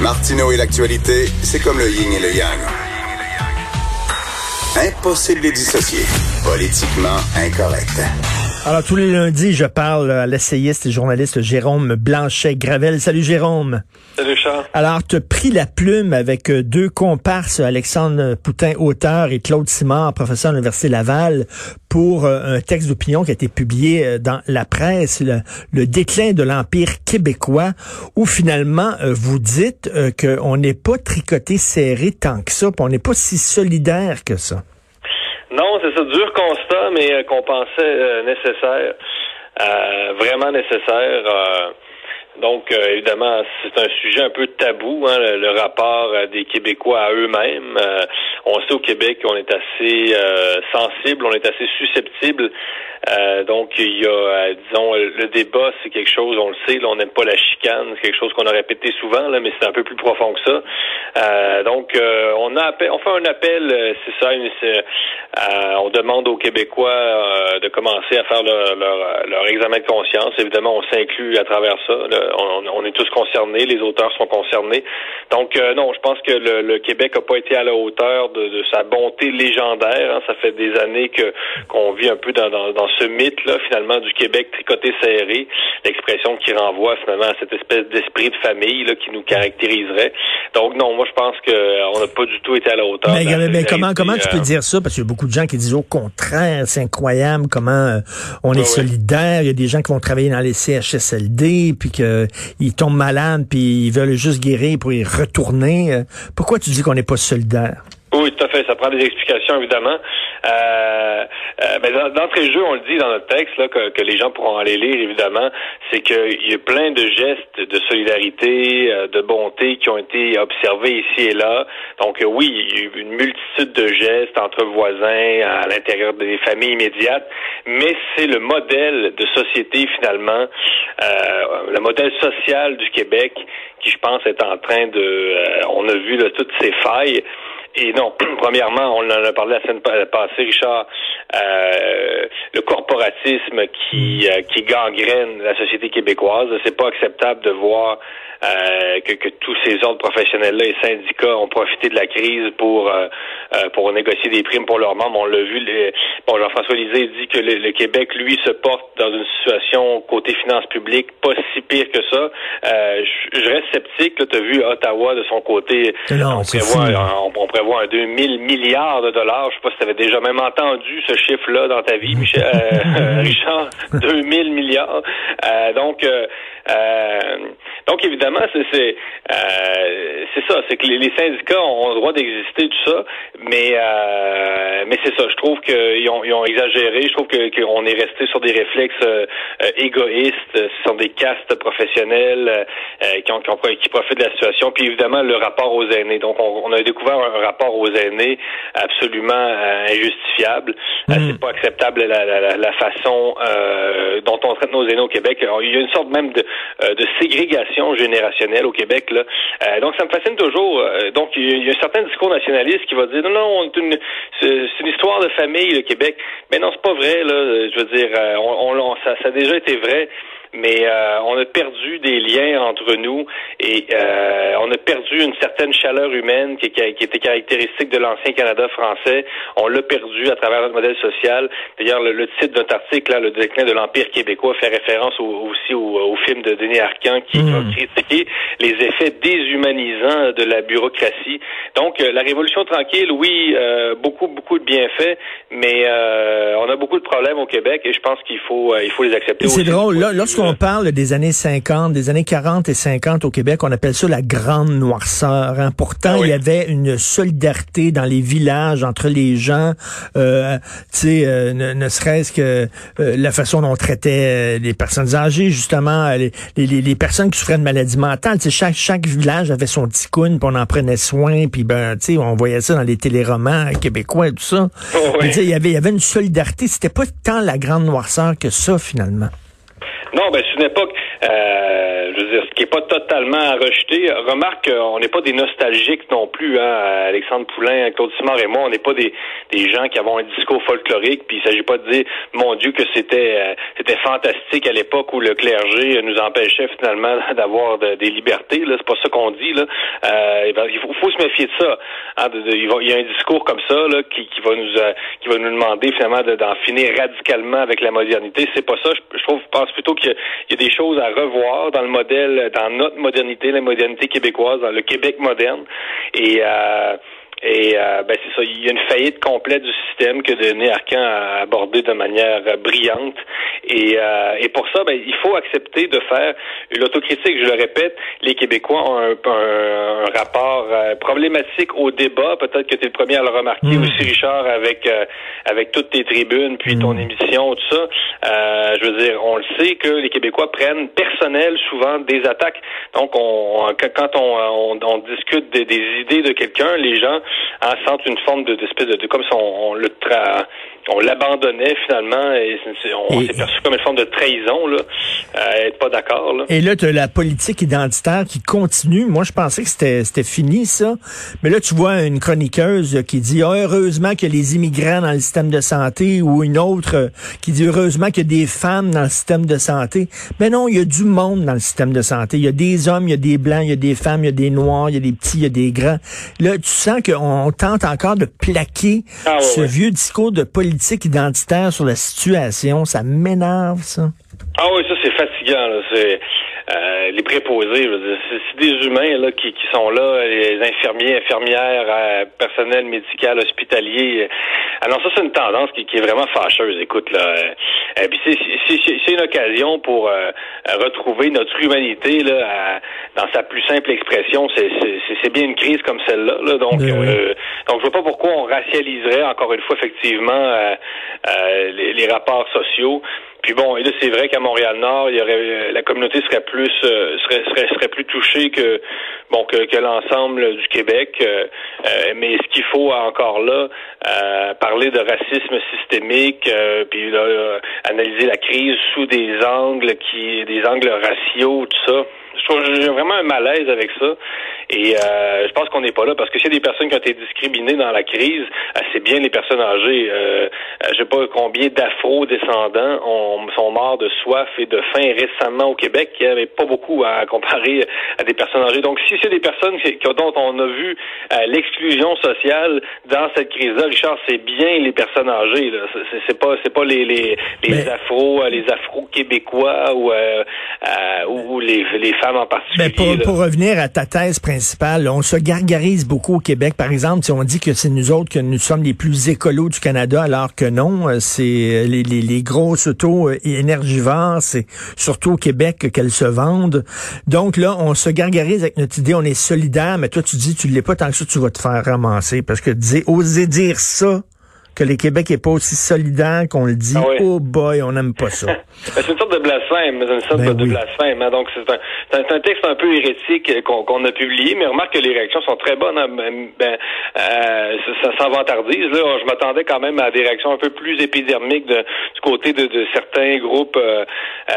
Martineau et l'actualité, c'est comme le yin et le yang. Impossible de les dissocier. Politiquement incorrect. Alors, tous les lundis, je parle à l'essayiste et journaliste Jérôme Blanchet-Gravel. Salut, Jérôme. Salut, Charles. Alors, tu as pris la plume avec euh, deux comparses, Alexandre Poutin, auteur, et Claude Simard, professeur à l'Université Laval, pour euh, un texte d'opinion qui a été publié euh, dans la presse, le, déclin de l'Empire québécois, où finalement, vous dites qu'on n'est pas tricoté serré tant que ça, on n'est pas si solidaire que ça. Non, c'est ça, dur constat, mais euh, qu'on pensait euh, nécessaire, euh, vraiment nécessaire. Donc, évidemment, c'est un sujet un peu tabou, hein, le, rapport des Québécois à eux-mêmes. on sait au Québec qu'on est assez sensible, on est assez susceptible euh, donc, il y a, euh, disons, le débat, c'est quelque chose, on le sait, là, on n'aime pas la chicane, c'est quelque chose qu'on a répété souvent, là, mais c'est un peu plus profond que ça. Euh, donc, on a on fait un appel, c'est ça, on demande aux Québécois de commencer à faire leur, leur, examen de conscience. Évidemment, on s'inclut à travers ça. On, est tous concernés, les auteurs sont concernés. Donc, non, je pense que le, Québec n'a pas été à la hauteur de, sa bonté légendaire. Hein. Ça fait des années que qu'on vit un peu dans, dans ce mythe-là, finalement, du Québec tricoté serré, l'expression qui renvoie finalement à cette espèce d'esprit de famille là, qui nous caractériserait. Donc non, moi je pense qu'on euh, n'a pas du tout été à la hauteur. Mais, comment comment tu peux euh, dire ça? Parce qu'il y a beaucoup de gens qui disent au contraire, c'est incroyable comment euh, on est solidaire. Il y a des gens qui vont travailler dans les CHSLD, puis qu'ils tombent malades, puis ils veulent juste guérir pour y retourner. Pourquoi tu dis qu'on n'est pas solidaire? Oui, tout à fait. Ça prend des explications, évidemment. Euh, euh, mais d'entrée de jeu, on le dit dans notre texte, là, que, que les gens pourront aller lire, évidemment, c'est qu'il y a plein de gestes de solidarité, euh, de bonté qui ont été observés ici et là. Donc oui, il y a eu une multitude de gestes entre voisins, à l'intérieur des familles immédiates, mais c'est le modèle de société, finalement, le modèle social du Québec qui, je pense, est en train de... on a vu là, toutes ces failles. Et non, premièrement, on en a parlé la semaine passée, Richard, euh, le corporatisme qui, euh, qui gangrène la société québécoise. C'est pas acceptable de voir euh, que, que, tous ces ordres professionnels-là et syndicats ont profité de la crise pour euh, euh, pour négocier des primes pour leurs membres. On l'a vu. Les, bon, Jean-François Lisée dit que le, Québec, lui, se porte dans une situation côté finances publiques pas si pire que ça. je, reste sceptique. Tu as vu Ottawa de son côté. on, prévoit, on, prévoit un 2000 milliards de dollars. Je sais pas si tu avais déjà même entendu ce chiffre-là dans ta vie, Michel, Richard. 2000 milliards. donc, donc évidemment c'est euh, c'est ça, c'est que les, syndicats ont le droit d'exister tout ça, mais euh, mais c'est ça. Je trouve qu'ils ont, ils ont exagéré. Je trouve qu'on est resté sur des réflexes euh, égoïstes. Ce sont des castes professionnelles qui, ont, qui, profitent de la situation. Puis évidemment le rapport aux aînés. Donc on, a découvert un rapport aux aînés absolument injustifiable. Mm. C'est pas acceptable la, la, façon dont on traite nos aînés au Québec. il y a une sorte même de, de ségrégation générale au Québec. Là. Euh, donc, ça me fascine toujours. Euh, donc, il y, a un certain discours nationaliste qui va dire non, non, c'est une, histoire de famille, le Québec. Mais non, c'est pas vrai. Là. Je veux dire, euh, on, ça, ça a déjà été vrai mais euh, on a perdu des liens entre nous et euh, on a perdu une certaine chaleur humaine qui, qui était caractéristique de l'ancien Canada français. On l'a perdu à travers notre modèle social. D'ailleurs, le, titre de notre article, là, le déclin de l'Empire québécois, fait référence aussi au, film de Denis Arcand qui a hmm. critiqué les effets déshumanisants de la bureaucratie. Donc, euh, la Révolution tranquille, oui, beaucoup, beaucoup de bienfaits, mais on a beaucoup de problèmes au Québec et je pense qu'il faut, il faut les accepter. C'est drôle. Là, lorsqu'on parle des années 50, des années 40 et 50 au Québec, on appelle ça la grande noirceur. Hein. Pourtant, Ah oui. il y avait une solidarité dans les villages entre les gens. Euh, tu sais, euh, ne, ne serait-ce que euh, la façon dont on traitait euh, les personnes âgées, justement, euh, les, les, les personnes qui souffraient de maladies mentales. Tu sais, chaque chaque village avait son ticoun, puis on en prenait soin, puis ben, tu sais, on voyait ça dans les téléromans québécois et tout ça. Oh, oui. Mais tu sais, il y avait il y avait une solidarité. C'était pas tant la grande noirceur que ça finalement. Non, ben c'est une époque, euh, je veux dire, ce qui est pas totalement à rejeter. Remarque, euh, on n'est pas des nostalgiques non plus, hein, Alexandre Poulain, Claude Simard et moi, on n'est pas des, des gens qui avons un discours folklorique, puis il s'agit pas de dire, mon Dieu, que c'était euh, c'était fantastique à l'époque où le clergé nous empêchait finalement d'avoir de- des libertés. Là, c'est pas ça qu'on dit. Là, euh, il faut, se méfier de ça. hein, il, y a un discours comme ça là, qui, qui va nous euh, qui va nous demander finalement de- d'en finir radicalement avec la modernité. C'est pas ça. Je, trouve, je pense plutôt qu'il y, y a des choses à revoir dans le modèle, dans notre modernité, la modernité québécoise, dans le Québec moderne. Et euh, et euh, ben c'est ça, il y a une faillite complète du système que Denis Arcan a abordé de manière euh, brillante. Et, euh, et pour ça, ben, il faut accepter de faire l'autocritique. Je le répète, les Québécois ont un, un- un rapport euh, problématique au débat. Peut-être que tu es le premier à le remarquer Mm. aussi, Richard, avec euh, avec toutes tes tribunes, puis ton émission, tout ça. Euh, je veux dire, on le sait que les Québécois prennent personnel souvent des attaques. Donc, on, quand quand on, on, on discute des, des idées de quelqu'un, les gens hein, sentent une forme de d'espèce de, de comme si on, on le tra- on l'abandonnait finalement et on Et- s'est perçu comme une forme de trahison là, euh, être pas d'accord là. Et là, tu as la politique identitaire qui continue. Moi, je pensais que c'était c'était fini, ça. Mais là, tu vois une chroniqueuse qui dit Ah, heureusement qu'il y a les immigrants dans le système de santé ou une autre euh, qui dit heureusement qu'il y a des femmes dans le système de santé. Mais non, il y a du monde dans le système de santé. Il y a des hommes, il y a des blancs, il y a des femmes, il y a des noirs, il y a des petits, il y a des grands. Là, tu sens qu'on tente encore de plaquer Ah, ce vieux discours de politique identitaire sur la situation. Ça m'énerve, ça. Ah oui, ça c'est fatigant. Là. Euh, les préposés. je veux dire, C'est, des humains là qui, qui sont là, les infirmiers, infirmières, euh, personnel médical, hospitalier. Alors ça c'est une tendance qui, qui est vraiment fâcheuse. Écoute là, euh, puis c'est, c'est, c'est- c'est une occasion pour euh, retrouver notre humanité là à- dans sa plus simple expression. C'est, c'est, c'est- c'est bien une crise comme celle-là. Là. Donc Ben oui. euh, donc je vois pas pourquoi on racialiserait encore une fois effectivement euh, euh, les, les rapports sociaux. Puis bon, et là c'est vrai qu'à Montréal-Nord, il y aurait euh, la communauté serait plus euh, serait, serait serait plus touchée que bon que, que l'ensemble du Québec. euh, euh, mais ce qu'il faut encore là, euh, parler de racisme systémique, euh, puis là, analyser la crise sous des angles qui des angles raciaux, tout ça. Je trouve j'ai vraiment un malaise avec ça. Et euh, je pense qu'on n'est pas là parce que s'il y a des personnes qui ont été discriminées dans la crise, euh, c'est bien les personnes âgées. Euh, euh, je sais pas combien d'afro-descendants ont- sont morts de soif et de faim récemment au Québec. Avait pas beaucoup à comparer à des personnes âgées. Donc, si c'est des personnes dont on a vu euh, l'exclusion sociale dans cette crise-là, Richard, c'est bien les personnes âgées. Là. C'est- pas, c'est pas les les, les Mais- afro, les afro-québécois ou, euh, euh, ou les, les femmes en particulier. Ben pour, là. pour revenir à ta thèse principale, on se gargarise beaucoup au Québec. Par exemple, si on dit que c'est nous autres que nous sommes les plus écolos du Canada, alors que non, euh, c'est euh, les, les, les grosses autos euh, énergivores, c'est surtout au Québec qu'elles se vendent. Donc là, on se gargarise avec notre idée, on est solidaire, mais toi tu dis tu l'es pas tant que ça, tu vas te faire ramasser. Parce que oser dire ça, que le Québec est pas aussi solidaire qu'on le dit, Ah oui. oh boy, on n'aime pas ça. C'est une sorte de blasphème, c'est une sorte Ben de, oui. blasphème. hein. Donc c'est un, texte un peu hérétique qu'on a publié, mais remarque que les réactions sont très bonnes. hein. Ben, ben, euh, ça, ça s'en vantardise. Là, je m'attendais quand même à des réactions un peu plus épidermiques de- du côté de, de certains groupes euh,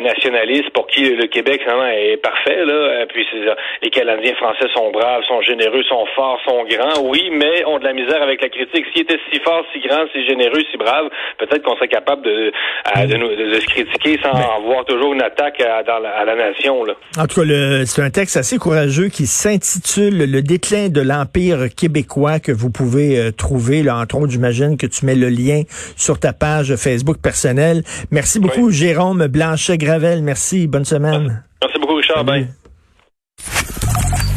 nationalistes pour qui le Québec finalement est parfait. Là, Euh, puis les Canadiens français sont braves, sont généreux, sont forts, sont grands. Oui, mais ont de la misère avec la critique. S'ils étaient si forts, si grands, si généreux, si braves, peut-être qu'on serait capable de, de, nous- de- se critiquer sans avoir toujours une attaque à, dans la, à la nation. Là. En tout cas, c'est un texte assez courageux qui s'intitule Le déclin de l'Empire québécois que vous pouvez euh, trouver. Là, entre autres, j'imagine que tu mets le lien sur ta page Facebook personnelle. Merci beaucoup, Jérôme Blanchet-Gravel. Merci. Bonne semaine. Merci beaucoup, Richard. Bye.